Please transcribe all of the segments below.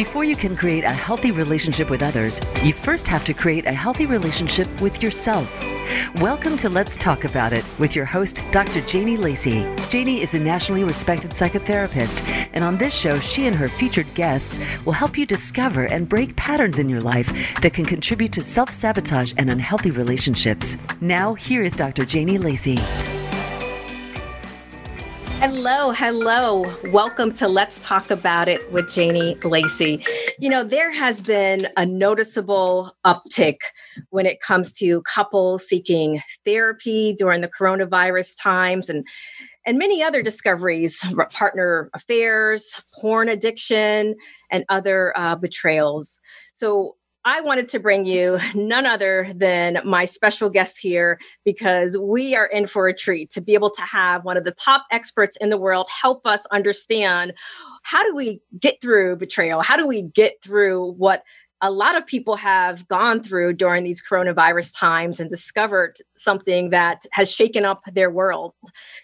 Before you can create a healthy relationship with others, you first have to create a healthy relationship with yourself. Welcome to Let's Talk About It with your host, Dr. Janie Lacey. Janie is a nationally respected psychotherapist, and on this show, she and her featured guests will help you discover and break patterns in your life that can contribute to self sabotage and unhealthy relationships. Now, here is Dr. Janie Lacey. Hello, hello. Welcome to Let's Talk About It with Janie Lacey. You know, there has been a noticeable uptick when it comes to couples seeking therapy during the coronavirus times and and many other discoveries partner affairs porn addiction and other uh, betrayals so I wanted to bring you none other than my special guest here because we are in for a treat to be able to have one of the top experts in the world help us understand how do we get through betrayal? How do we get through what a lot of people have gone through during these coronavirus times and discovered something that has shaken up their world.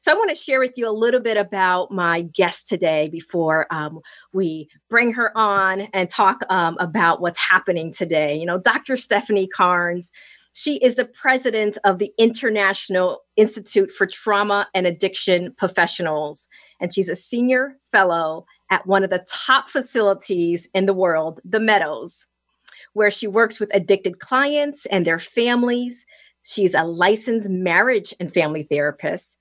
So, I want to share with you a little bit about my guest today before um, we bring her on and talk um, about what's happening today. You know, Dr. Stephanie Carnes. She is the president of the International Institute for Trauma and Addiction Professionals, and she's a senior fellow at one of the top facilities in the world, the Meadows where she works with addicted clients and their families. She's a licensed marriage and family therapist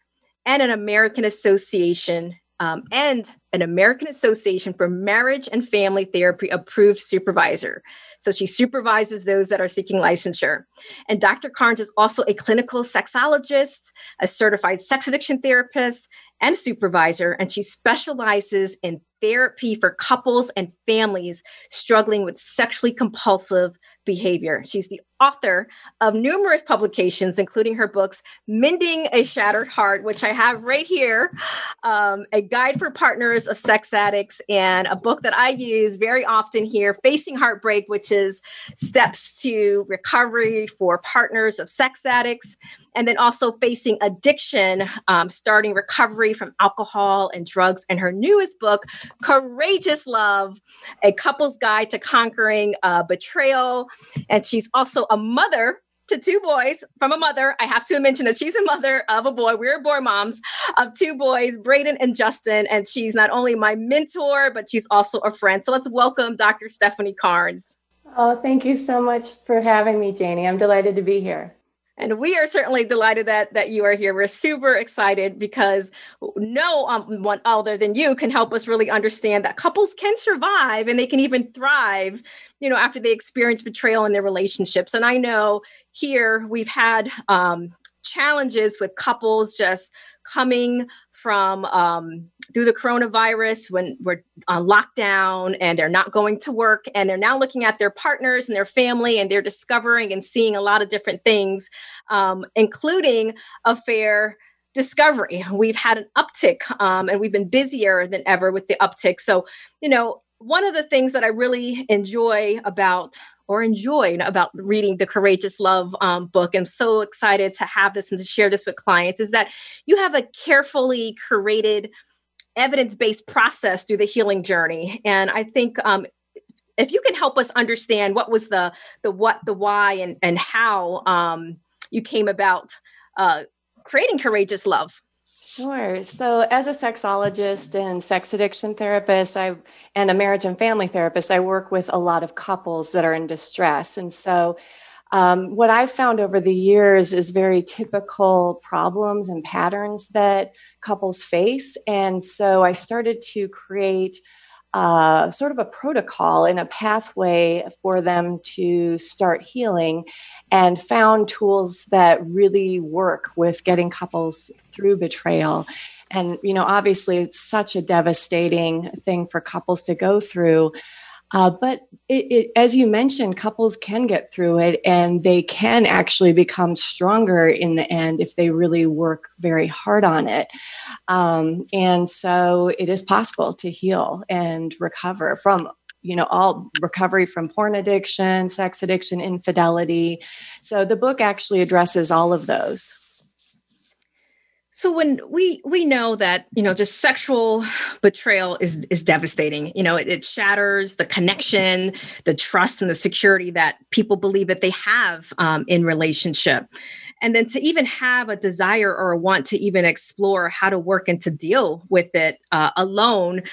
and an American Association um, and an American Association for Marriage and Family Therapy approved supervisor. So she supervises those that are seeking licensure. And Dr. Carnes is also a clinical sexologist, a certified sex addiction therapist, and supervisor. And she specializes in therapy for couples and families struggling with sexually compulsive behavior. She's the author of numerous publications, including her books, Mending a Shattered Heart, which I have right here, um, a guide for partners of sex addicts, and a book that I use very often here, Facing Heartbreak, which is steps to recovery for partners of sex addicts, and then also facing addiction, um, starting recovery from alcohol and drugs, and her newest book, Courageous Love, a couple's guide to conquering uh, betrayal. And she's also a mother to two boys from a mother. I have to mention that she's a mother of a boy. We're boy moms of two boys, Braden and Justin. And she's not only my mentor, but she's also a friend. So let's welcome Dr. Stephanie Carnes. Oh, thank you so much for having me, Janie. I'm delighted to be here. And we are certainly delighted that that you are here. We're super excited because no um, one other than you can help us really understand that couples can survive and they can even thrive, you know, after they experience betrayal in their relationships. And I know here we've had um, challenges with couples just coming from um, through the coronavirus when we're on lockdown and they're not going to work and they're now looking at their partners and their family and they're discovering and seeing a lot of different things um, including affair discovery we've had an uptick um, and we've been busier than ever with the uptick so you know one of the things that i really enjoy about or enjoyed about reading the Courageous Love um, book. I'm so excited to have this and to share this with clients is that you have a carefully curated evidence based process through the healing journey. And I think um, if you can help us understand what was the the what, the why, and and how um, you came about uh, creating courageous love. Sure. So, as a sexologist and sex addiction therapist, I and a marriage and family therapist, I work with a lot of couples that are in distress, and so um, what I've found over the years is very typical problems and patterns that couples face. And so I started to create uh, sort of a protocol and a pathway for them to start healing and found tools that really work with getting couples through betrayal. And, you know, obviously, it's such a devastating thing for couples to go through. Uh, but it, it, as you mentioned, couples can get through it and they can actually become stronger in the end if they really work very hard on it. Um, and so it is possible to heal and recover from you know all recovery from porn addiction sex addiction infidelity so the book actually addresses all of those So when we we know that you know just sexual betrayal is is devastating. You know it, it, shatters the connection, the trust, and the security that people believe that they have um, in relationship, and then to even have a desire or a want to even explore how to work and to deal with it uh, alone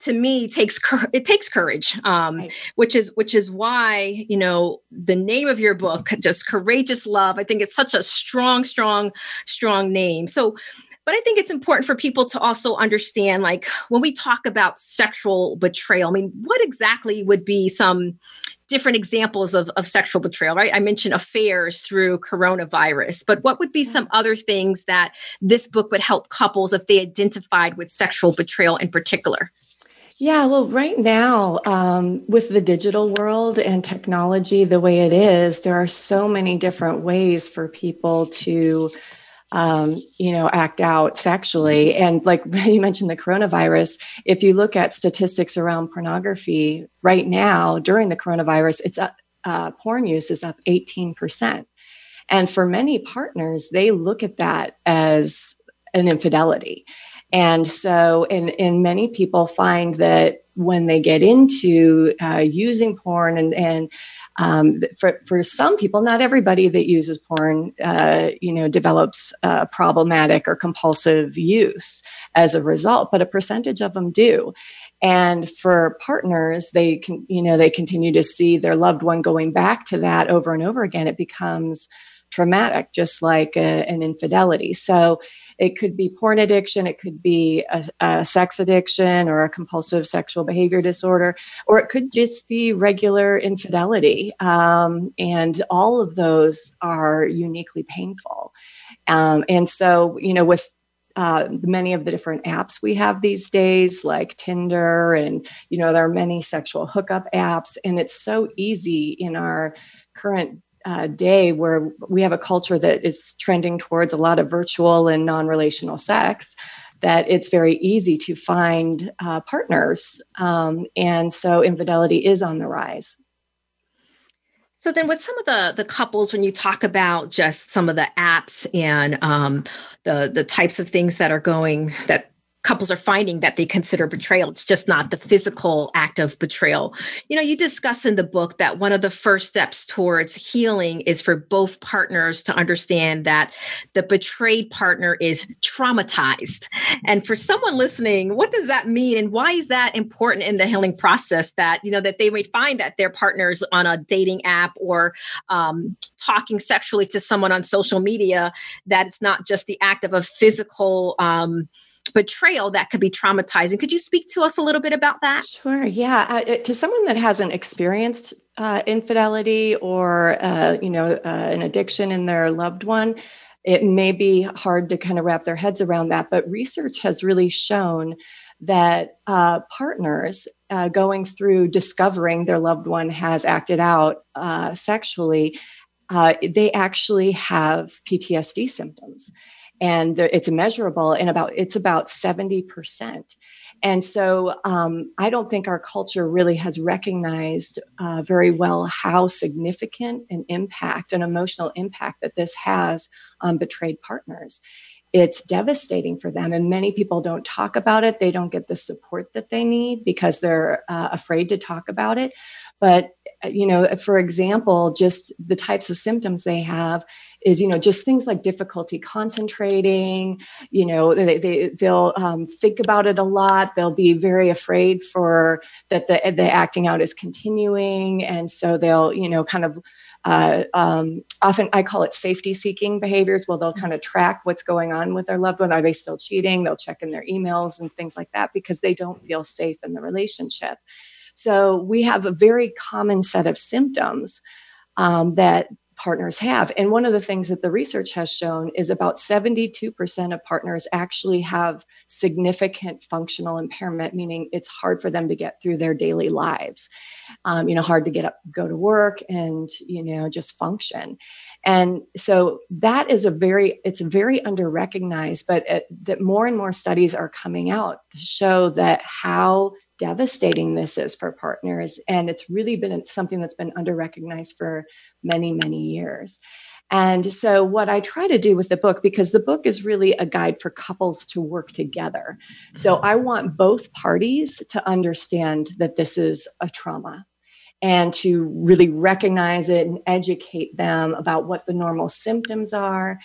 to me takes it takes courage um, right. which is which is why you know the name of your book just courageous love i think it's such a strong strong strong name. So but i think it's important for people to also understand like when we talk about sexual betrayal i mean what exactly would be some different examples of, of sexual betrayal right? I mentioned affairs through coronavirus but what would be some other things that this book would help couples if they identified with sexual betrayal in particular yeah, well, right now, um, with the digital world and technology the way it is, there are so many different ways for people to, um, you know, act out sexually. And like you mentioned, the coronavirus, if you look at statistics around pornography right now during the coronavirus, it's up, uh, porn use is up 18%. And for many partners, they look at that as an infidelity. And so, and, and many people find that when they get into uh, using porn and, and um, for, for some people, not everybody that uses porn, uh, you know, develops problematic or compulsive use as a result, but a percentage of them do. And for partners, they can, you know, they continue to see their loved one going back to that over and over again. It becomes traumatic, just like a, an infidelity. So it could be porn addiction, it could be a, a, sex addiction or a compulsive sexual behavior disorder, or it could just be regular infidelity. Um, and all of those are uniquely painful. Um, and so, you know, with uh, many of the different apps we have these days, like Tinder, and you know, there are many sexual hookup apps, and it's so easy in our current uh, day where we have a culture that is trending towards a lot of virtual and non relational sex that it's very easy to find uh, partners. Um, and so infidelity is on the rise. So then, with some of the the couples, when you talk about just some of the apps and um, the the types of things that are going that couples are finding that they consider betrayal. It's just not the physical act of betrayal. You know, you discuss in the book that one of the first steps towards healing is for both partners to understand that the betrayed partner is traumatized. And for someone listening, what does that mean? And why is that important in the healing process that, you know, that they might find that their partners on a dating app or um, talking sexually to someone on social media, that it's not just the act of a physical, um, betrayal that could be traumatizing. Could you speak to us a little bit about that? Sure. Yeah. Uh, to someone that hasn't experienced uh, infidelity or uh, you know uh, an addiction in their loved one, it may be hard to kind of wrap their heads around that. But research has really shown that uh, partners uh, going through discovering their loved one has acted out sexually, they actually have PTSD symptoms and it's measurable in about it's about 70% and so um, i don't think our culture really has recognized uh, very well how significant an impact an emotional impact that this has on betrayed partners. It's devastating for them and many people don't talk about it. They don't get the support that they need because they're uh, afraid to talk about it. But uh, you know for example just the types of symptoms they have is you know just things like difficulty concentrating you know they, they they'll um, think about it a lot they'll be very afraid for that the the acting out is continuing and so they'll you know kind of uh, um, often I call it safety seeking behaviors. Well, they'll kind of track what's going on with their loved one. Are they still cheating? They'll check in their emails and things like that because they don't feel safe in the relationship. So we have a very common set of symptoms um, that partners have. And one of the things that the research has shown is about 72% of partners actually have significant functional impairment, meaning it's hard for them to get through their daily lives. Um, you know, hard to get up, go to work, and, you know, just function. And so that is a very, it's very under recognized, but it, that more and more studies are coming out to show that how devastating this is for partners. And it's really been something that's been under recognized for many, many years. And so, what I try to do with the book, because the book is really a guide for couples to work together. So, I want both parties to understand that this is a trauma and to really recognize it and educate them about what the normal symptoms are.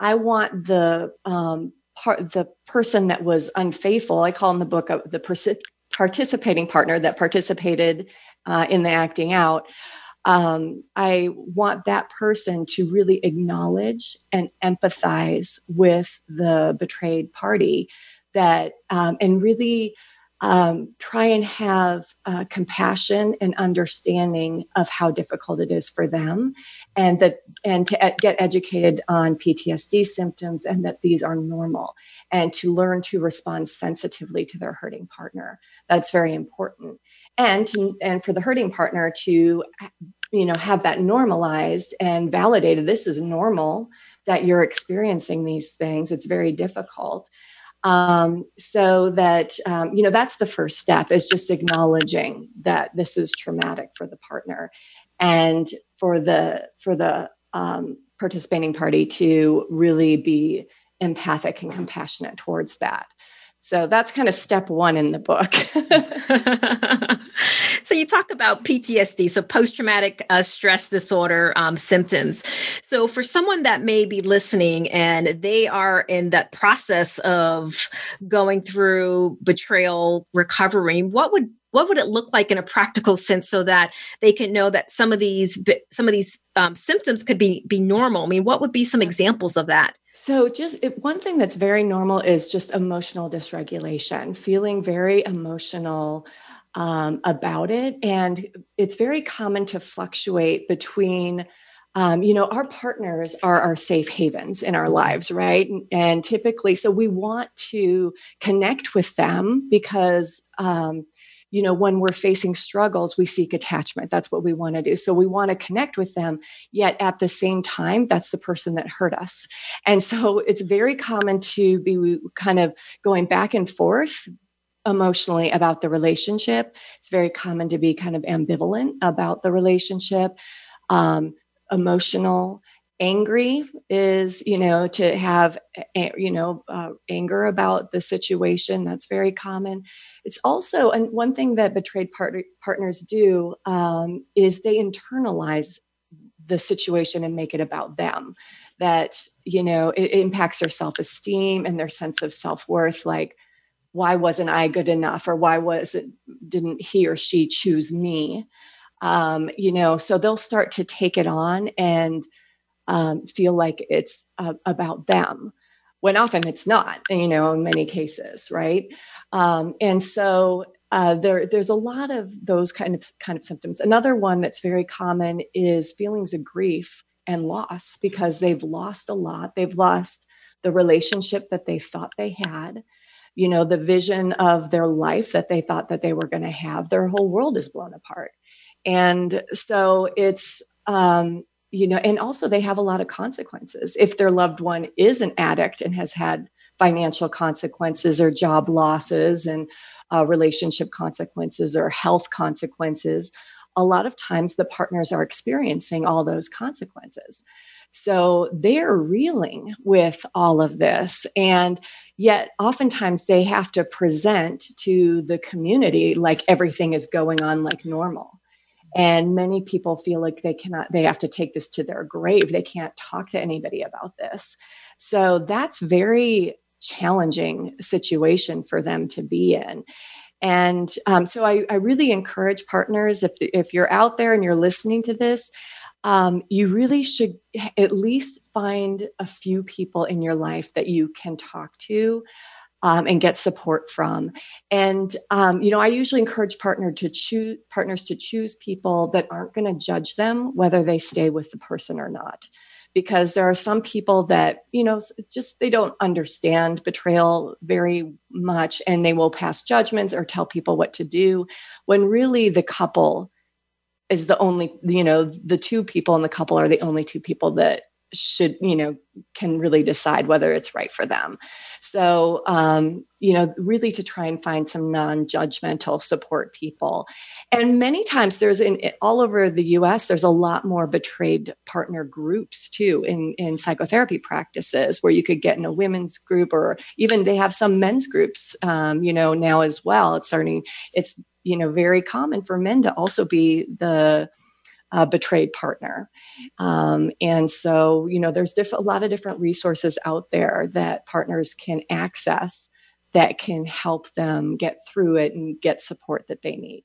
I want the um, part, the person that was unfaithful. I call in the book uh, the pers- participating partner that participated uh, in the acting out um, I want that person to really acknowledge and empathize with the betrayed party that um, and really um, try and have uh, compassion and understanding of how difficult it is for them and that and to get educated on ptsd symptoms and that these are normal and to learn to respond sensitively to their hurting partner. That's very important. And and for the hurting partner to you know have that normalized and validated this is normal that you're experiencing these things. It's very difficult. Um, so that um, you know that's the first step is just acknowledging that this is traumatic for the partner. And for the for the um, participating party to really be empathic and compassionate towards that so that's kind of step one in the book. so you talk about PTSD, so post traumatic uh, stress disorder um, symptoms. So for someone that may be listening and they are in that process of going through betrayal recovery, what would what would it look like in a practical sense so that they can know that some of these some of these um, symptoms could be be normal? I mean, what would be some examples of that? So, just it, one thing that's very normal is just emotional dysregulation, feeling very emotional um, about it. And it's very common to fluctuate between, um, you know, our partners are our safe havens in our lives, right? And typically, so we want to connect with them because, um, you know, when we're facing struggles, we seek attachment. That's what we want to do. So we want to connect with them, yet at the same time, that's the person that hurt us. And so it's very common to be kind of going back and forth emotionally about the relationship. It's very common to be kind of ambivalent about the relationship, um, emotional angry is you know to have you know uh, anger about the situation that's very common. It's also and one thing that betrayed part- partners do um, is they internalize the situation and make it about them. That you know it, it impacts their self-esteem and their sense of self-worth like why wasn't i good enough or why was it didn't he or she choose me? Um, you know so they'll start to take it on and um, feel like it's uh, about them. When often it's not you know in many cases right? Um, and so uh, there, there's a lot of those kind of kind of symptoms. Another one that's very common is feelings of grief and loss because they've lost a lot. They've lost the relationship that they thought they had. You know the vision of their life that they thought that they were going to have their whole world is blown apart. And so it's um, you know, and also they have a lot of consequences. If their loved one is an addict and has had financial consequences or job losses and uh, relationship consequences or health consequences, a lot of times the partners are experiencing all those consequences. So they're reeling with all of this. And yet, oftentimes, they have to present to the community like everything is going on like normal and many people feel like they cannot they have to take this to their grave. They can't talk to anybody about this. So that's very challenging situation for them to be in. And um, so I, I, really encourage partners if, if you're out there and you're listening to this um, you really should at least find a few people in your life that you can talk to um, and get support from. And um, you know, I usually encourage partner to choose partners to choose people that aren't going to judge them whether they stay with the person or not. Because there are some people that, you know, just they don't understand betrayal very much and they will pass judgments or tell people what to do when really the couple is the only, you know, the two people in the couple are the only two people that should you know can really decide whether it's right for them. So um, you know really to try and find some non-judgmental support people. And many times there's in all over the us there's a lot more betrayed partner groups too in in psychotherapy practices where you could get in a women's group or even they have some men's groups um, you know now as well. It's starting it's you know very common for men to also be the uh, betrayed partner. Um, and so, you know, there's diff- a lot of different resources out there that partners can access that can help them get through it and get support that they need.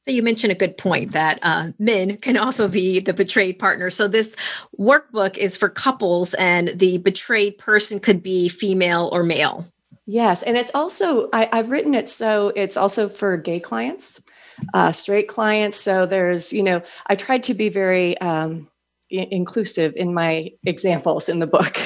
So you mentioned a good point that uh, men can also be the betrayed partner. So this workbook is for couples, and the betrayed person could be female or male. Yes, and it's also I, have written it so it's also for gay clients uh, straight clients. So there's, you know, I tried to be very um, inclusive in my examples in the book.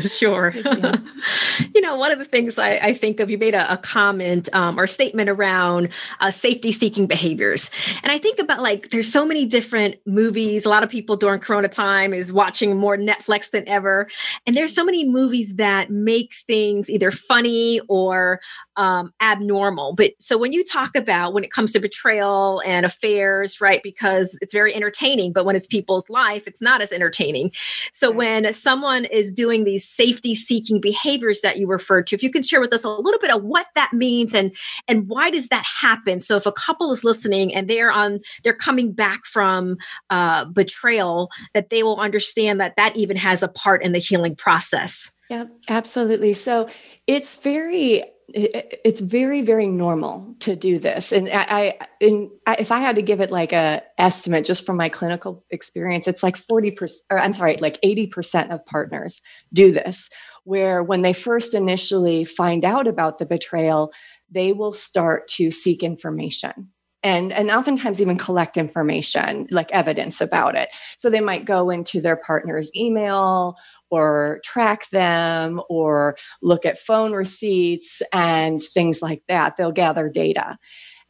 sure. Yeah. you know, one of the things I, I think of, you made a, a comment um, or statement around uh, safety seeking behaviors. And I think about like, there's so many different movies. A lot of people during Corona time is watching more Netflix than ever. And there's so many movies that make things either funny or um, abnormal. But so when you talk about when it comes to betrayal and affairs, right, because it's very entertaining, but when it's people's life, it's not as entertaining. So when someone is doing these safety seeking behaviors that you referred to, if you can share with us a little bit of what that means and and why does that happen? So if a couple is listening and they're on, they're coming back from uh, betrayal, that they will understand that that even has a part in the healing process. Yeah, absolutely. So it's very it's very very normal to do this. And i, I in, if i had to give it like a estimate just from my clinical experience it's like 40% or i'm sorry like 80% of partners do this where when they first initially find out about the betrayal they will start to seek information and and oftentimes even collect information like evidence about it. So they might go into their partner's email or track them or look at phone receipts and things like that. They'll gather data.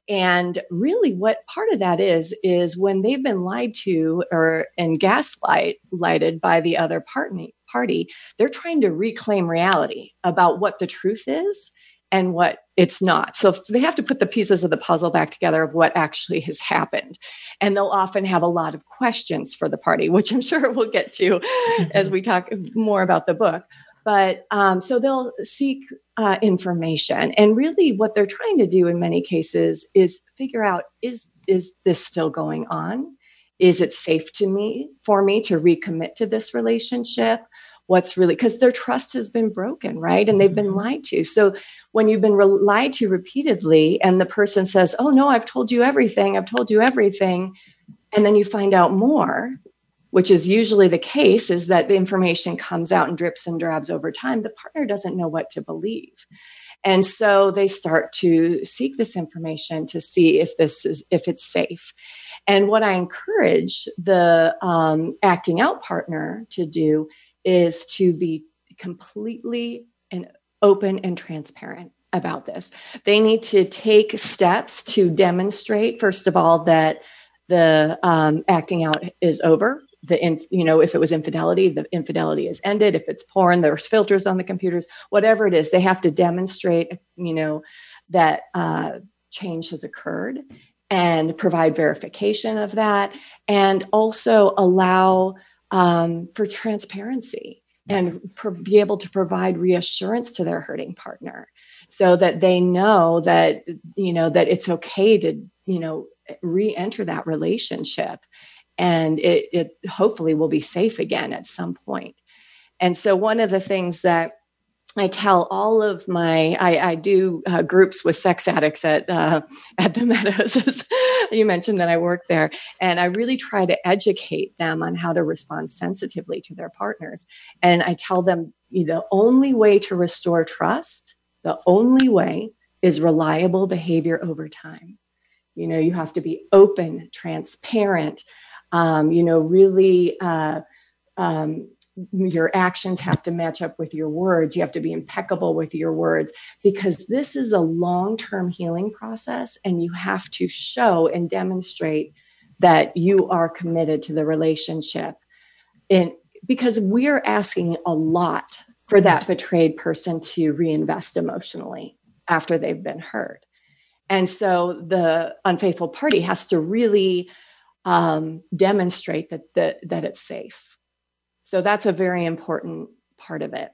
And really, what part of that is, is when they've been lied to or and gaslight lighted by the other party, party, they're trying to reclaim reality about what the truth is and what it's not. So they have to put the pieces of the puzzle back together of what actually has happened. And they'll often have a lot of questions for the party, which I'm sure we'll get to as we talk more about the book. But um, so they'll seek uh, information. And really, what they're trying to do in many cases is figure out is, is this still going on? Is it safe to me for me to recommit to this relationship? what's really because their trust has been broken, right? And they've been mm-hmm. lied to. So when you've been lied to repeatedly and the person says, Oh, no, I've told you everything, I've told you everything. And then you find out more, which is usually the case, is that the information comes out and drips and drabs over time. The partner doesn't know what to believe. And so they start to seek this information to see if this is if it's safe. And what I encourage the um, acting out partner to do is to be completely open and transparent about this. They need to take steps to demonstrate, first of all, that the um, acting out is over. The in, you know if it was infidelity, the infidelity is ended. If it's porn, there's filters on the computers. Whatever it is, they have to demonstrate you know that uh, change has occurred and provide verification of that, and also allow um, for transparency and be able to provide reassurance to their hurting partner so that they know that you know that it's okay to you know re-enter that relationship and it, it hopefully will be safe again at some point. And so one of the things that I tell all of my I, I do uh, groups with sex addicts at uh, at the Meadows. you mentioned that I work there, and I really try to educate them on how to respond sensitively to their partners. And I tell them, you know, the only way to restore trust, the only way is reliable behavior over time. You know, you have to be open, transparent. Um, you know, really. Uh, um, your actions have to match up with your words. You have to be impeccable with your words because this is a long term healing process, and you have to show and demonstrate that you are committed to the relationship. And because we're asking a lot for that betrayed person to reinvest emotionally after they've been hurt. And so the unfaithful party has to really um, demonstrate that, that that it's safe. So that's a very important part of it.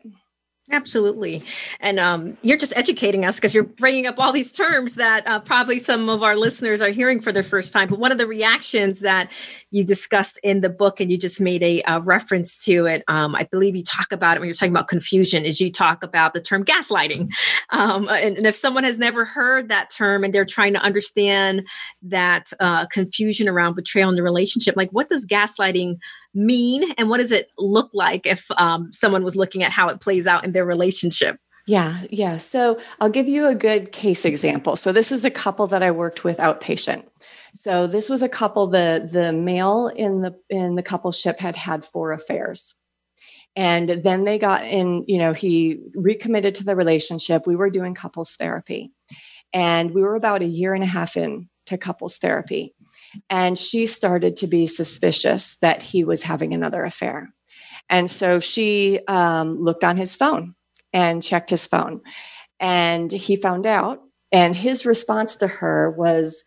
Absolutely. And um, you're just educating us because you're bringing up all these terms that uh, probably some of our listeners are hearing for the first time. But one of the reactions that you discussed in the book, and you just made a, a reference to it, um, I believe you talk about it when you're talking about confusion, is you talk about the term gaslighting. Um, and, and, if someone has never heard that term and they're trying to understand that uh, confusion around betrayal in the relationship, like what does gaslighting mean and what does it look like if um, someone was looking at how it plays out in their relationship? Yeah yeah. So i'll give you a good case example. So this is a couple that i worked with outpatient. So this was a couple the the male in the in the coupleship had had four affairs. And then they got in you know he recommitted to the relationship. We were doing couples therapy. And we were about a year and a half in to couples therapy and she started to be suspicious that he was having another affair. And so she um, looked on his phone and checked his phone. And he found out. And his response to her was,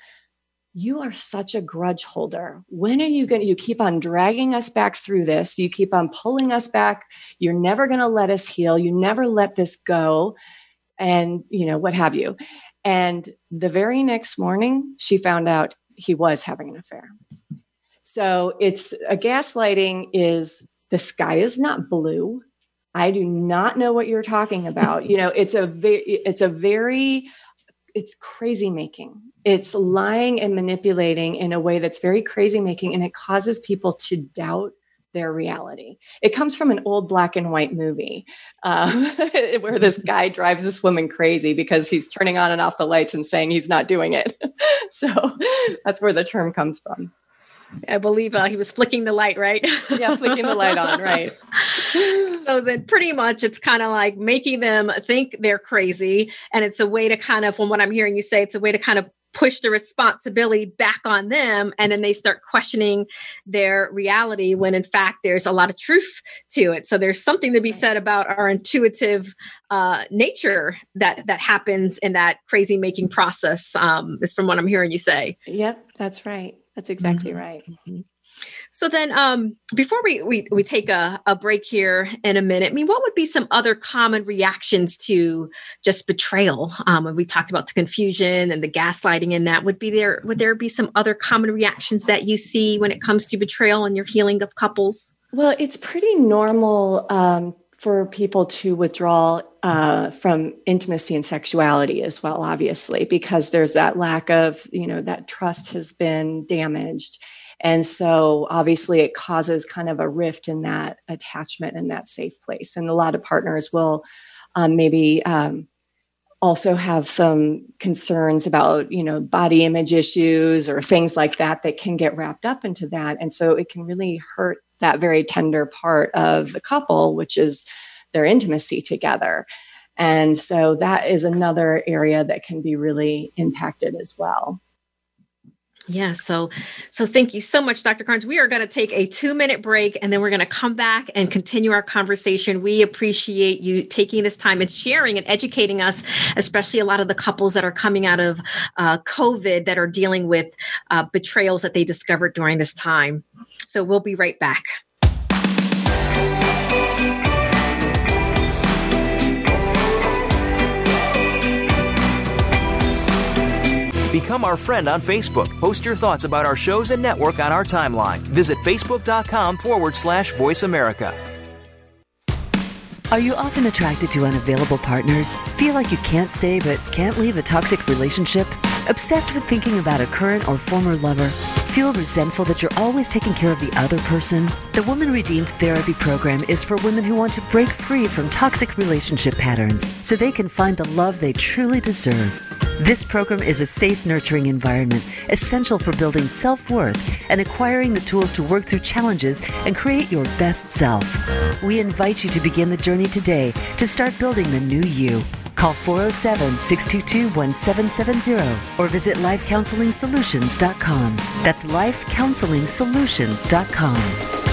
you are such a grudge holder. When are you going to? You keep on dragging us back through this. You keep on pulling us back. You're never going to let us heal. You never let this go. And, you know, what have you. And the very next morning, she found out he was having an affair. So it's a gaslighting is the sky is not blue. I do not know what you're talking about. You know, it's a very it's a very it's crazy making. It's lying and manipulating in a way that's very crazy making and it causes people to doubt their reality. It comes from an old black and white movie um, where this guy drives this woman crazy because he's turning on and off the lights and saying he's not doing it. so that's where the term comes from. I believe uh, he was flicking the light, right? yeah, flicking the light on, right. so then pretty much it's kind of like making them think they're crazy. And it's a way to kind of, from what I'm hearing you say, it's a way to kind of push the responsibility back on them and then they start questioning their reality when in fact there's a lot of truth to it. So there's something to be said about our intuitive uh, nature that that happens in that crazy making process um, is from what i'm hearing you say. Yep that's right. That's exactly mm-hmm. right. Mm-hmm. So then, um, before we, we we take a, a break here in a minute, I mean, what would be some other common reactions to just betrayal? Um, we talked about the confusion and the gaslighting in that, would be there would there be some other common reactions that you see when it comes to betrayal and your healing of couples? Well, it's pretty normal um, for people to withdraw uh, from intimacy and sexuality as well, obviously, because there's that lack of, you know, that trust has been damaged and so obviously it causes kind of a rift in that attachment and that safe place. And a lot of partners will um, maybe um, also have some concerns about, you know, body image issues or things like that that can get wrapped up into that. And so it can really hurt that very tender part of the couple, which is their intimacy together. And so that is another area that can be really impacted as well. Yeah, so so thank you so much, Dr. Carnes. We are going to take a two minute break and then we're going to come back and continue our conversation. We appreciate you taking this time and sharing and educating us, especially a lot of the couples that are coming out of uh, COVID that are dealing with uh, betrayals that they discovered during this time. So we'll be right back. Become our friend on Facebook. Post your thoughts about our shows and network on our timeline. Visit facebook.com forward slash voice America. Are you often attracted to unavailable partners? Feel like you can't stay but can't leave a toxic relationship? Obsessed with thinking about a current or former lover? Feel resentful that you're always taking care of the other person? The Woman Redeemed Therapy Program is for women who want to break free from toxic relationship patterns so they can find the love they truly deserve. This program is a safe, nurturing environment essential for building self worth and acquiring the tools to work through challenges and create your best self. We invite you to begin the journey today to start building the new you. Call 407 622 1770 or visit lifecounseling.solutions.com. That's lifecounseling.solutions.com.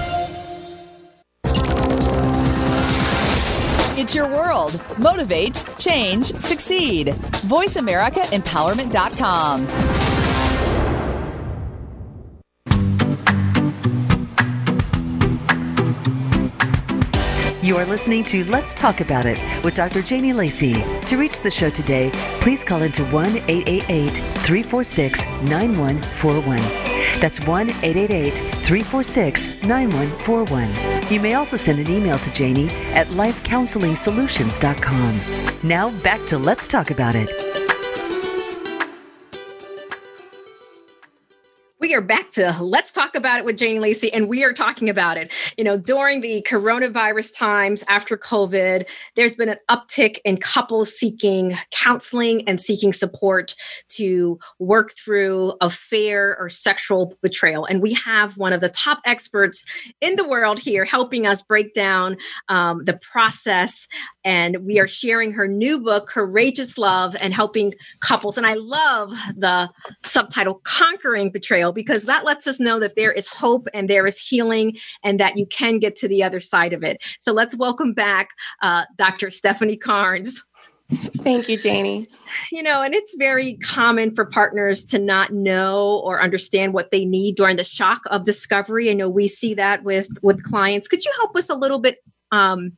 It's your world. Motivate, change, succeed. VoiceAmericaEmpowerment.com. You are listening to Let's Talk About It with Dr. Janie Lacey. To reach the show today, please call into 1 888 346 9141. That's 1 888 346 9141. You may also send an email to Janie at lifecounseling.solutions.com. Now back to Let's Talk About It. We are back to let's talk about it with Jane Lacey, and we are talking about it. You know, during the coronavirus times after COVID, there's been an uptick in couples seeking counseling and seeking support to work through affair or sexual betrayal. And we have one of the top experts in the world here helping us break down um, the process. And we are sharing her new book, Courageous Love, and helping couples. And I love the subtitle, Conquering Betrayal because that lets us know that there is hope and there is healing and that you can get to the other side of it. So let's welcome back uh, Dr. Stephanie Carnes. Thank you, Janie. You know, and it's very common for partners to not know or understand what they need during the shock of discovery. I know we see that with with clients. Could you help us a little bit um,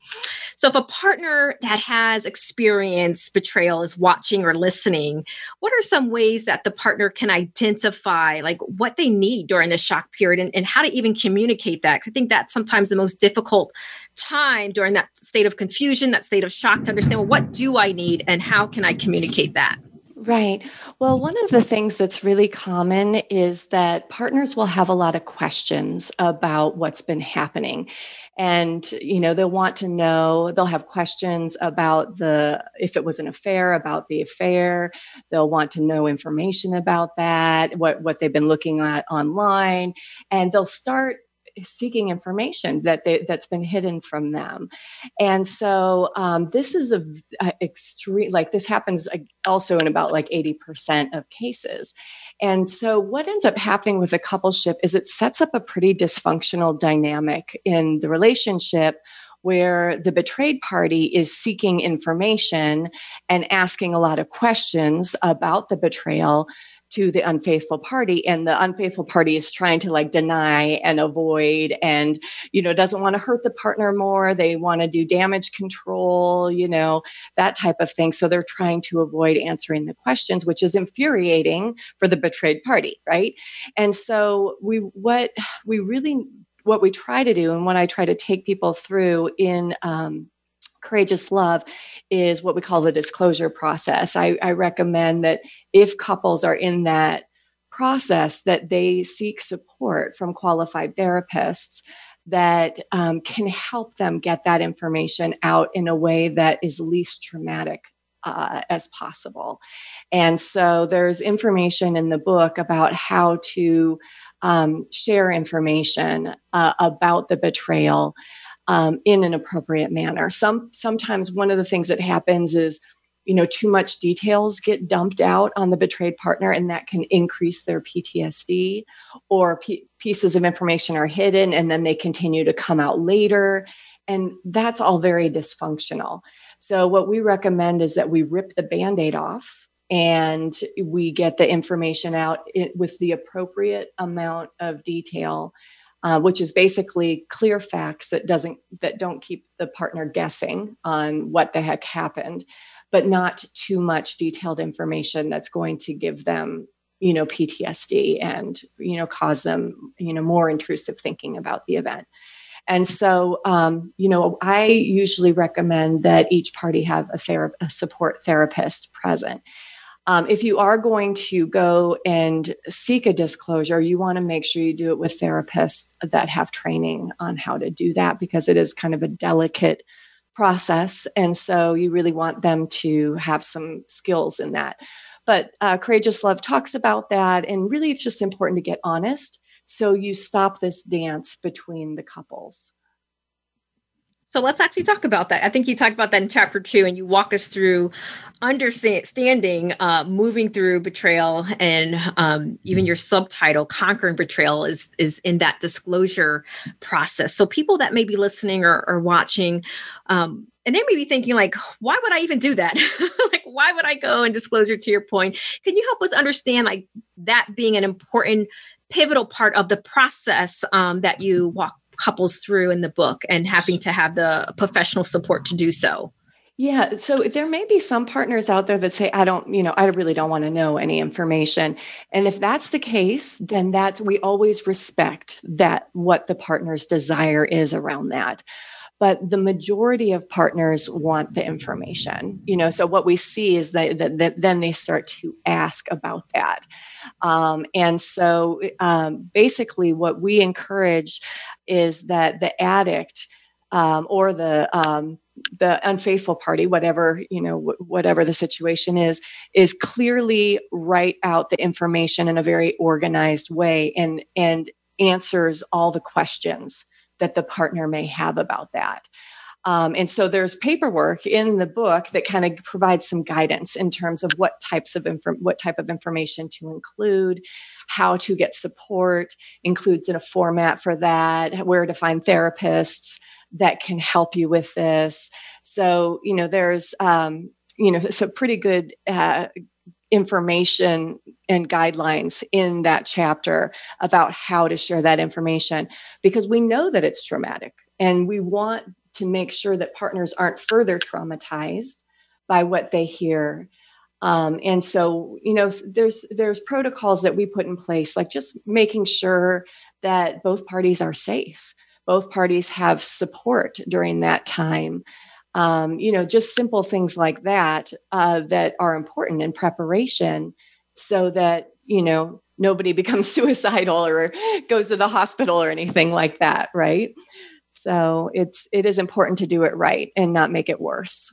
so, if a partner that has experienced betrayal is watching or listening, what are some ways that the partner can identify like what they need during the shock period and, and how to even communicate that? Because I think that's sometimes the most difficult time during that state of confusion, that state of shock to understand well, what do I need and how can I communicate that? Right. Well, one of the things that's really common is that partners will have a lot of questions about what's been happening and you know they'll want to know they'll have questions about the if it was an affair about the affair. They'll want to know information about that what what they've been looking at online. And they'll start seeking information that they, that's been hidden from them. And so um, this is a, a, extreme like this happens also in about like 80% of cases. And so what ends up happening with a coupleship is it sets up a pretty dysfunctional dynamic in the relationship where the betrayed party is seeking information and asking a lot of questions about the betrayal to the unfaithful party and the unfaithful party is trying to like deny and avoid and you know doesn't want to hurt the partner more they want to do damage control you know that type of thing. So they're trying to avoid answering the questions which is infuriating for the betrayed party right? And so we what we really what we try to do and what i try to take people through in um, courageous love is what we call the disclosure process. I, I recommend that if couples are in that process, that they seek support from qualified therapists that um, can help them get that information out in a way that is least traumatic uh, as possible. And so there's information in the book about how to um, share information uh, about the betrayal um, in an appropriate manner. Some sometimes one of the things that happens is you know too much details get dumped out on the betrayed partner and that can increase their ptsd or p- pieces of information are hidden and then they continue to come out later and that's all very dysfunctional so what we recommend is that we rip the band-aid off and we get the information out with the appropriate amount of detail uh, which is basically clear facts that doesn't that don't keep the partner guessing on what the heck happened but not too much detailed information that's going to give them you know ptsd and you know cause them you know more intrusive thinking about the event. And so um, you know i usually recommend that each party have a, thera- a support therapist present um, if you are going to go and seek a disclosure, you want to make sure you do it with therapists that have training on how to do that because it is kind of a delicate process. And so you really want them to have some skills in that. But uh, Courageous Love talks about that. And really, it's just important to get honest. So you stop this dance between the couples. So let's actually talk about that. I think you talked about that in chapter two, and you walk us through understanding, uh, moving through betrayal, and um, even your subtitle, "Conquering Betrayal," is is in that disclosure process. So people that may be listening or, or watching, um, and they may be thinking like, "Why would I even do that? like, why would I go and disclosure?" To your point, can you help us understand like that being an important pivotal part of the process um, that you walk couples through in the book and having to have the professional support to do so? Yeah, so there may be some partners out there that say, I don't, you know, I really don't want to know any information. And if that's the case, then that's, we always respect that what the partner's desire is around that but the majority of partners want the information you know so what we see is that, that, that then they start to ask about that um, and so um, basically what we encourage is that the addict um, or the um, the unfaithful party whatever you know whatever the situation is is clearly write out the information in a very organized way and and answers all the questions that the partner may have about that. Um, and so there's paperwork in the book that kind of provides some guidance in terms of what types of inf- what type of information to include, how to get support, includes in a format for that, where to find therapists that can help you with this. So you know there's um, you know some pretty good uh, information and guidelines in that chapter about how to share that information because we know that it's traumatic and we want to make sure that partners aren't further traumatized by what they hear um, and so you know there's there's protocols that we put in place like just making sure that both parties are safe. Both parties have support during that time. Um, you know just simple things like that uh, that are important in preparation so that you know nobody becomes suicidal or goes to the hospital or anything like that right? So it's it is important to do it right and not make it worse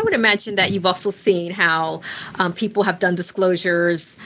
i would imagine that you've also seen how um, people have done disclosures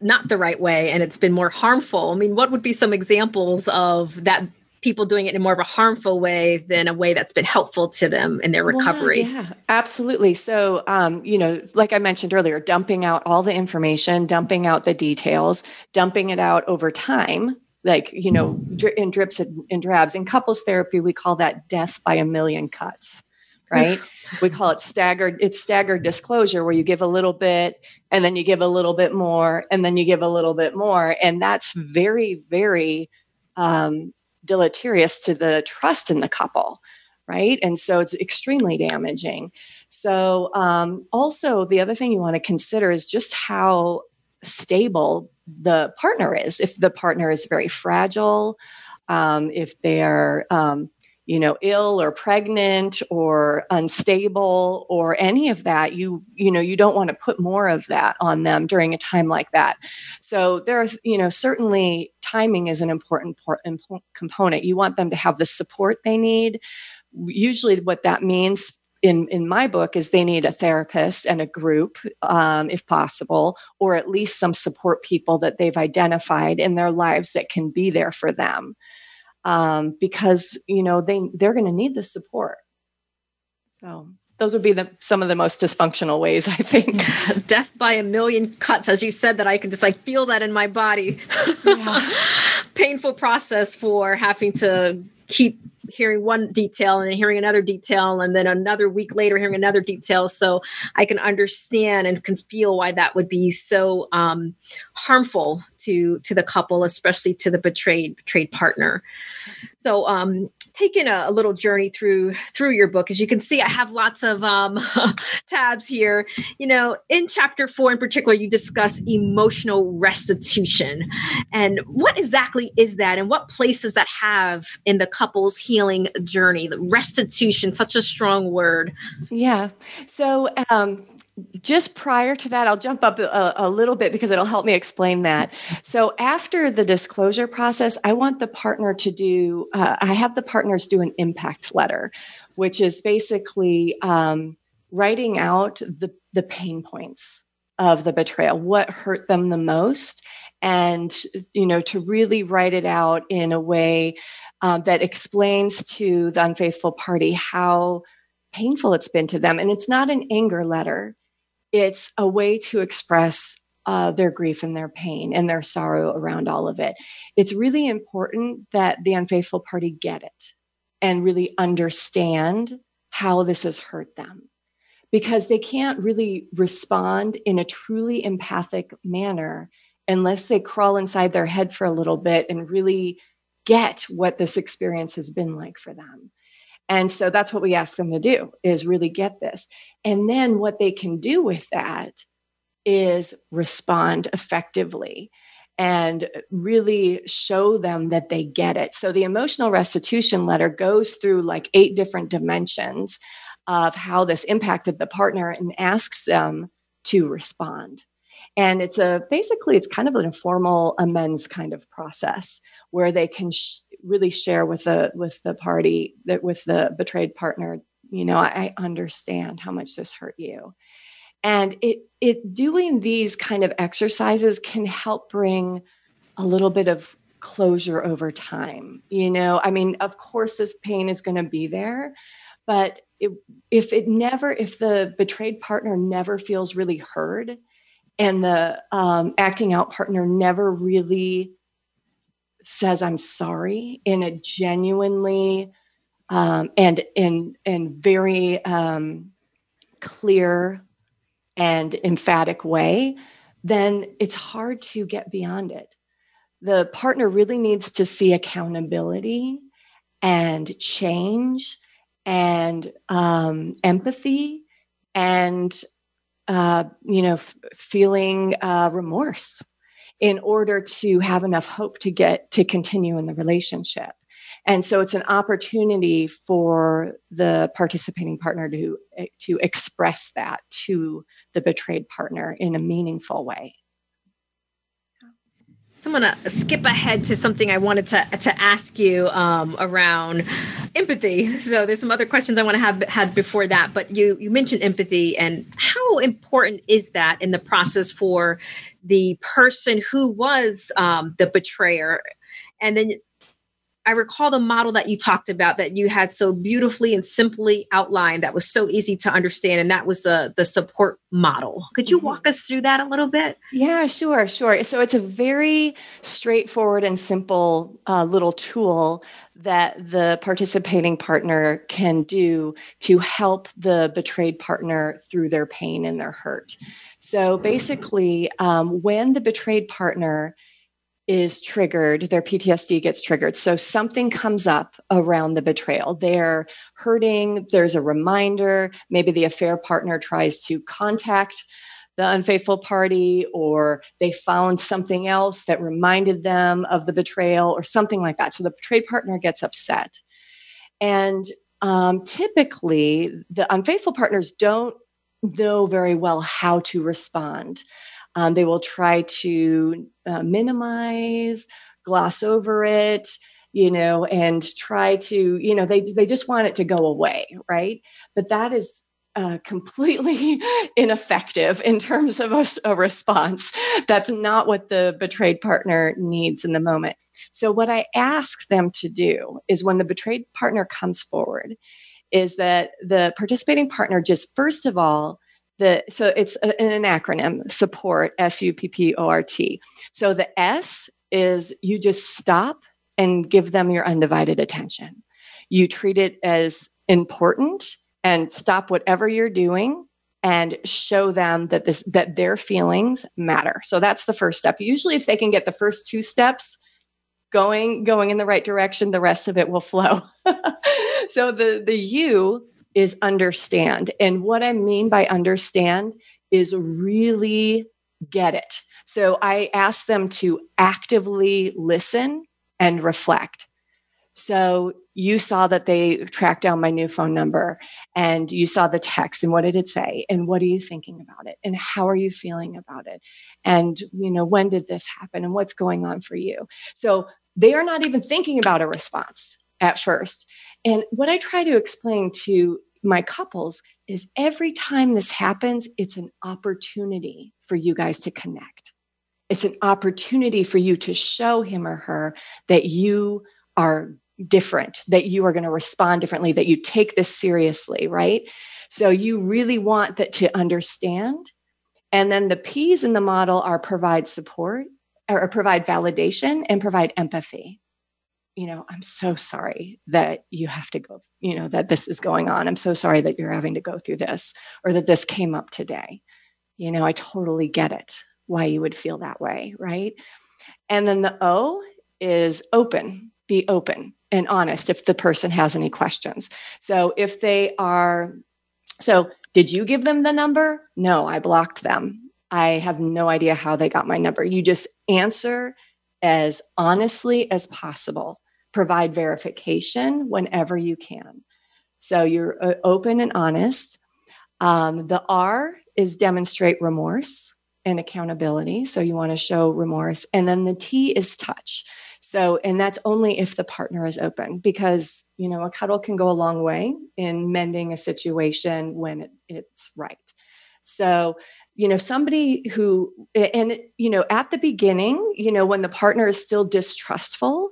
not the right way and it's been more harmful i mean what would be some examples of that people doing it in more of a harmful way than a way that's been helpful to them in their recovery. Well, yeah, absolutely. So, um, you know, like I mentioned earlier, dumping out all the information, dumping out the details, dumping it out over time, like, you know, in drips and drabs. In couples therapy, we call that death by a million cuts right? We call it staggered it's staggered disclosure where you give a little bit and then you give a little bit more and then you give a little bit more and that's very very um, deleterious to the trust in the couple right? And so it's extremely damaging. So um, also the other thing you want to consider is just how stable the partner is. If the partner is very fragile um, if they are um, you know ill or pregnant or unstable or any of that you you know you don't want to put more of that on them during a time like that. So there are you know certainly timing is an important component. You want them to have the support they need. Usually what that means in, in my book is they need a therapist and a group um, if possible or at least some support people that they've identified in their lives that can be there for them um, because you know they they're going to need the support. So those would be the some of the most dysfunctional ways I think. Death by a million cuts, as you said, that I can just like feel that in my body. Yeah. Painful process for having to keep hearing one detail and then hearing another detail and then another week later hearing another detail. So i can understand and can feel why that would be so um, harmful to to the couple especially to the betrayed betrayed partner. So um, taken a, a, little journey through through your book. As you can see i have lots of um, tabs here. You know in chapter four in particular you discuss emotional restitution. And what exactly is that? And what place does that have in the couple's healing journey? The restitution such a strong word. Yeah. So um just prior to that, I'll jump up a, a, little bit because it'll help me explain that. So, after the disclosure process, I want the partner to do, uh, I have the partners do an impact letter which is basically um, writing out the, the pain points of the betrayal, what hurt them the most, and you know to really write it out in a way um, that explains to the unfaithful party how painful it's been to them. And it's not an anger letter; it's a way to express uh, their grief and their pain and their sorrow around all of it. It's really important that the unfaithful party get it and really understand how this has hurt them because they can't really respond in a truly empathic manner unless they crawl inside their head for a little bit and really get what this experience has been like for them. And so that's what we ask them to do is really get this. And then what they can do with that is respond effectively and really show them that they get it. So the emotional restitution letter goes through like eight different dimensions of how this impacted the partner and asks them to respond. And it's a basically it's kind of an informal amends kind of process where they can sh- really share with the with the party that with the betrayed partner, you know, I, I understand how much this hurt you. And it it doing these kind of exercises can help bring a little bit of closure over time. You know, I mean, of course this pain is going to be there, but it, if it never, if the betrayed partner never feels really heard and the um, acting out partner never really says, I'm sorry in a genuinely um, and, in and very um, clear and emphatic way, then it's hard to get beyond it. The partner really needs to see accountability and change and um, empathy and uh, you know f- feeling uh, remorse in order to have enough hope to get to continue in the relationship. And so it's an opportunity for the participating partner to to express that to the betrayed partner in a meaningful way so I'm to skip ahead to something I wanted to, to ask you um, around empathy. So there's some other questions I want to have had before that, but you you mentioned empathy and how important is that in the process for the person who was um, the betrayer, and then I recall the model that you talked about that you had so beautifully and simply outlined that was so easy to understand and that was the the support model. Could you mm-hmm. walk us through that a little bit? Yeah, sure, sure. So it's a very straightforward and simple uh, little tool that the participating partner can do to help the betrayed partner through their pain and their hurt. So basically, um, when the betrayed partner is triggered, their PTSD gets triggered. So something comes up around the betrayal. They're hurting, there's a reminder, maybe the affair partner tries to contact the unfaithful party, or they found something else that reminded them of the betrayal, or something like that. So the betrayed partner gets upset. And um, typically, the unfaithful partners don't know very well how to respond. Um, they will try to uh, minimize, gloss over it, you know, and try to, you know, they they just want it to go away, right? But that is uh, completely ineffective in terms of a, a, response. That's not what the betrayed partner needs in the moment. So, what I ask them to do is when the betrayed partner comes forward, is that the participating partner just first of all the so it's a, an acronym support S U P P O R T. So the S is you just stop and give them your undivided attention. You treat it as important and stop whatever you're doing and show them that this that their feelings matter. So that's the first step. Usually if they can get the first two steps going going in the right direction, the rest of it will flow. so the the U is understand. And what I mean by understand is really get it. So I ask them to actively listen and reflect. So you saw that they tracked down my new phone number and you saw the text and what did it say and what are you thinking about it and how are you feeling about it and you know when did this happen and what's going on for you so they are not even thinking about a response at first. And what I try to explain to my couples is every time this happens, it's an opportunity for you guys to connect. It's an opportunity for you to show him or her that you are different, that you are going to respond differently, that you take this seriously, right? So you really want that to understand. And then the P's in the model are provide support or provide validation and provide empathy you know, I'm so sorry that you have to go, you know, that this is going on. I'm so sorry that you're having to go through this or that this came up today. You know, I totally get it why you would feel that way, right? And then the O is open, be open and honest if the person has any questions. So if they are, so did you give them the number? No, I blocked them. I have no idea how they got my number. You just answer as honestly as possible provide verification whenever you can. So you're uh, open and honest. Um, the R is demonstrate remorse and accountability. So you want to show remorse. And then the T is touch. So, and that's only if the partner is open because, you know, a cuddle can go a long way in mending a situation when it, it's right. So, you know, somebody who, and, you know, at the beginning, you know, when the partner is still distrustful,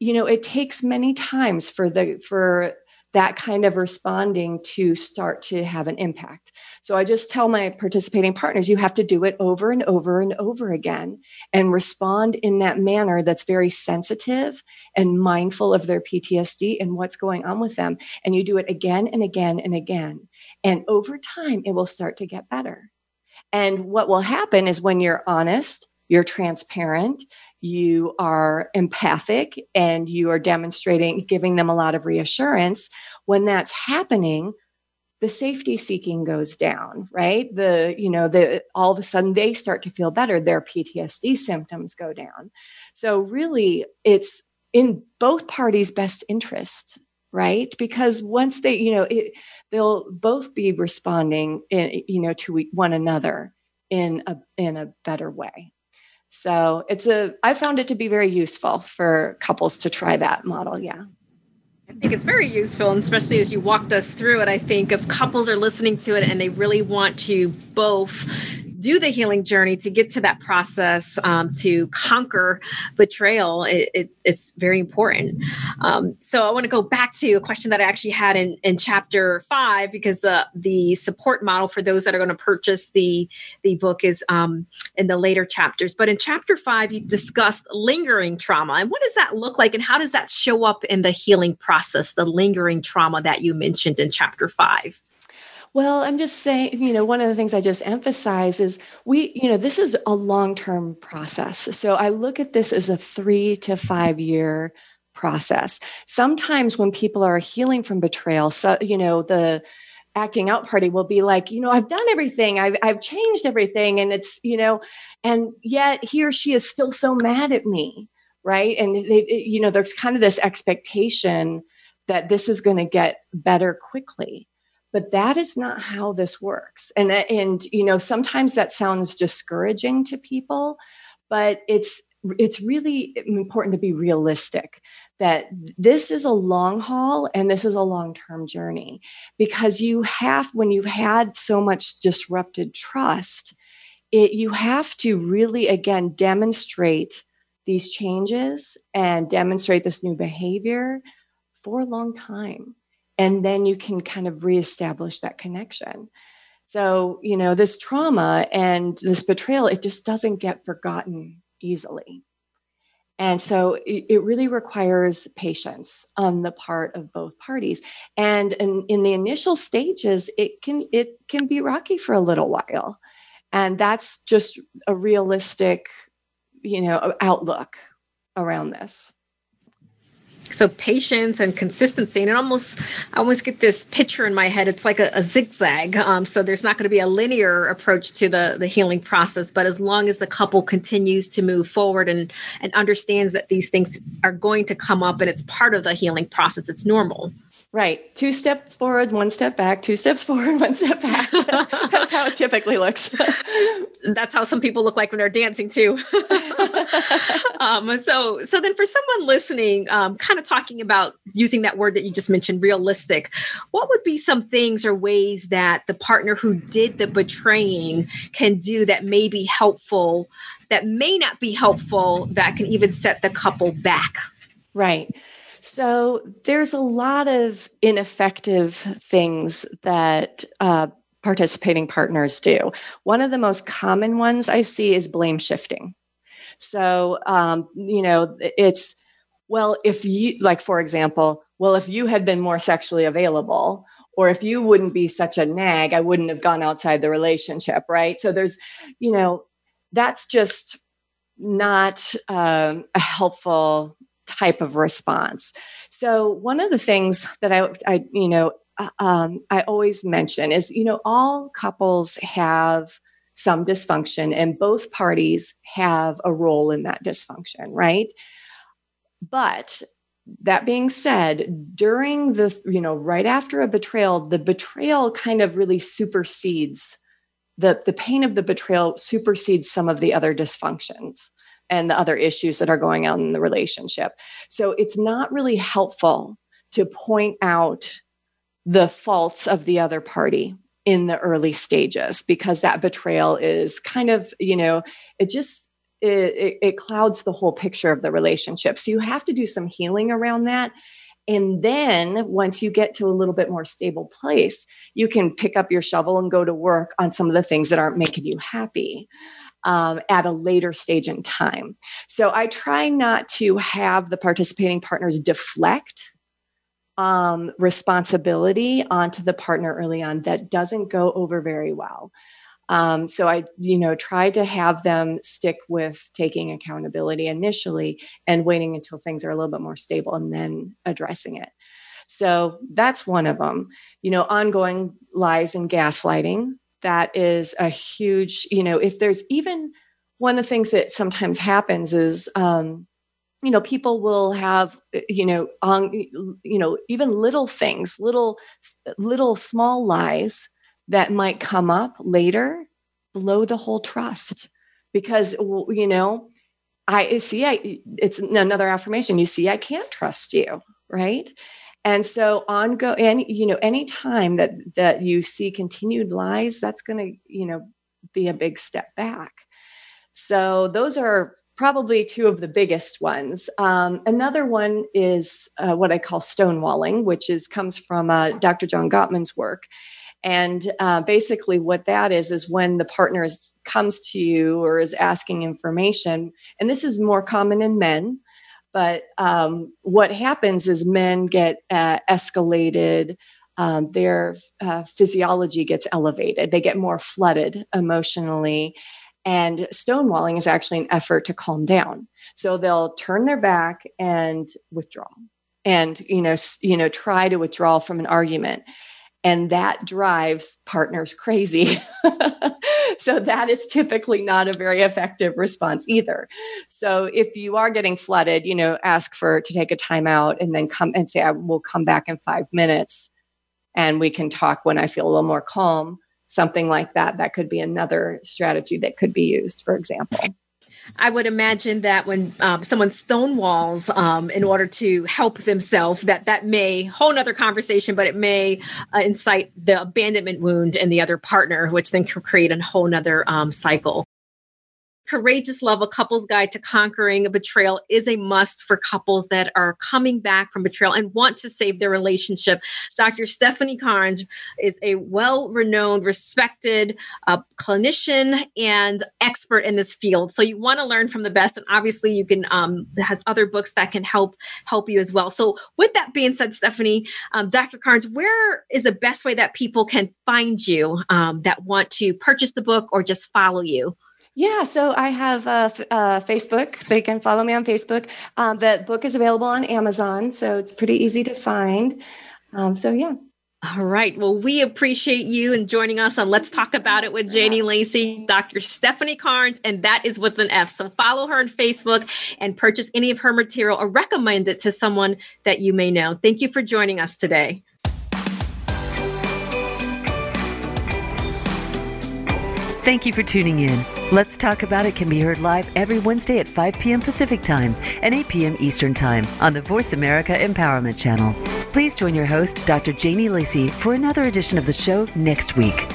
you know it takes many times for the for that kind of responding to start to have an impact. So I just tell my participating partners, you have to do it over and over and over again and respond in that manner that's very sensitive and mindful of their PTSD and what's going on with them. And you do it again and again and again. And over time, it will start to get better. And what will happen is when you're honest, you're transparent, you are empathic and you are demonstrating, giving them a lot of reassurance, when that's happening, the safety seeking goes down, right? The, you know, the all of a sudden they start to feel better, their PTSD symptoms go down. So really it's in both parties' best interest, right? Because once they, you know, it, they'll both be responding, in, you know, to one another in a in a better way. So it's a, I found it to be very useful for couples to try that model. Yeah. I think it's very useful, and especially as you walked us through it. I think if couples are listening to it and they really want to both do the healing journey to get to that process um, to conquer betrayal, it, it, it's very important. Um, so I want to go back to a question that I actually had in, in chapter five because the the support model for those that are going to purchase the the book is um, in the later chapters. But in chapter five, you discussed lingering trauma and what does that look like, and how does that show up in the healing process? The lingering trauma that you mentioned in chapter five. Well, I'm just saying, you know, one of the things I just emphasize is we, you know, this is a long term process. So I look at this as a three to five year process. Sometimes when people are healing from betrayal, so, you know, the, acting out party will be like, you know, I've done everything, I've, I've changed everything. And it's, you know, and yet he or she is still so mad at me. Right. And, they, you know, there's kind of this expectation that this is going to get better quickly but that is not how this works. And uh, and you know sometimes that sounds discouraging to people but it's it's really important to be realistic that this is a long haul and this is a long term journey because you have when you've had so much disrupted trust it you have to really again demonstrate these changes and demonstrate this new behavior for a long time and then you can kind of reestablish that connection. So you know this trauma and this betrayal it just doesn't get forgotten easily. And so it, really requires patience on the part of both parties. And in, in the initial stages it can it can be rocky for a little while. And that's just a realistic you know outlook around this so patience and consistency and it almost i almost get this picture in my head. It's like a, a zigzag. Um, so there's not going to be a linear approach to the the healing process but as long as the couple continues to move forward and and understands that these things are going to come up and it's part of the healing process it's normal Right. Two steps forward, one step back, two steps forward, one step back. That's how it typically looks. That's how some people look like when they're dancing too. um, so, so then for someone listening, um, kind of talking about using that word that you just mentioned, realistic, what would be some things or ways that the partner who did the betraying can do that may be helpful, that may not be helpful, that can even set the couple back? Right. So there's a lot of ineffective things that uh, participating partners do. One of the most common ones I see is blame shifting. So, um, you know, it's, well, if you, like, for example, well, if you had been more sexually available, or if you wouldn't be such a nag, I wouldn't have gone outside the relationship, right? So there's, you know, that's just not um, a helpful type of response. So one of the things that I, I you know, uh, um, I always mention is, you know, all couples have some dysfunction and both parties have a role in that dysfunction, right? But that being said, during the, you know, right after a betrayal, the betrayal kind of really supersedes the, the pain of the betrayal supersedes some of the other dysfunctions and the other issues that are going on in the relationship. So it's not really helpful to point out the faults of the other party in the early stages because that betrayal is kind of, you know, it just it, it, it clouds the whole picture of the relationship. So you have to do some healing around that. And then once you get to a little bit more stable place, you can pick up your shovel and go to work on some of the things that aren't making you happy um, at a later stage in time. So I try not to have the participating partners deflect um, responsibility onto the partner early on. That doesn't go over very well. Um, so I, you know, try to have them stick with taking accountability initially and waiting until things are a little bit more stable and then addressing it. So that's one of them. You know, ongoing lies and gaslighting that is a huge you know if there's even one of the things that sometimes happens is um, you know people will have you know on you know even little things little little small lies that might come up later blow the whole trust. Because you know i see i it's another affirmation. You see i can't trust you right and so ongoing and you know any time that that you see continued lies that's going to you know be a big step back. So those are probably two of the biggest ones. Um, another one is uh, what i call stonewalling which is comes from uh, dr john gottman's work. And uh, basically what that is is when the partner is, comes to you or is asking information and this is more common in men but um, what happens is men get uh, escalated. Um, their uh, physiology gets elevated. They get more flooded emotionally. And stonewalling is actually an effort to calm down. So they'll turn their back and withdraw and you know you know try to withdraw from an argument and that drives partners crazy. so that is typically not a very effective response either. So if you are getting flooded, you know, ask for to take a timeout and then come and say I will come back in 5 minutes and we can talk when I feel a little more calm. Something like that that could be another strategy that could be used, for example. I would imagine that when um, someone stonewalls um, in order to help themselves, that that may whole another conversation, but it may uh, incite the abandonment wound in the other partner, which then can create a whole nother um, cycle. Courageous Love, a couple's guide to conquering a betrayal is a must for couples that are coming back from betrayal and want to save their relationship. Dr. Stephanie Carnes is a well renowned, respected uh, clinician and expert in this field. So you want to learn from the best. And obviously you can, um, has other books that can help, help you as well. So with that being said, Stephanie, um, Dr. Carnes, where is the best way that people can find you um, that want to purchase the book or just follow you? Yeah, so I have uh, uh, Facebook. They can follow me on Facebook. Um, the book is available on Amazon, so it's pretty easy to find. Um, so yeah. All right. Well, we appreciate you and joining us on Let's Talk About It with Janie Lacey, Dr. Stephanie Carnes, and that is with an F. So follow her on Facebook and purchase any of her material or recommend it to someone that you may know. Thank you for joining us today. Thank you for tuning in. Let's Talk About It can be heard live every Wednesday at 5 p.m. Pacific Time and 8 p.m. Eastern Time on the Voice America Empowerment Channel. Please join your host, Dr. Janie Lacey, for another edition of the show next week.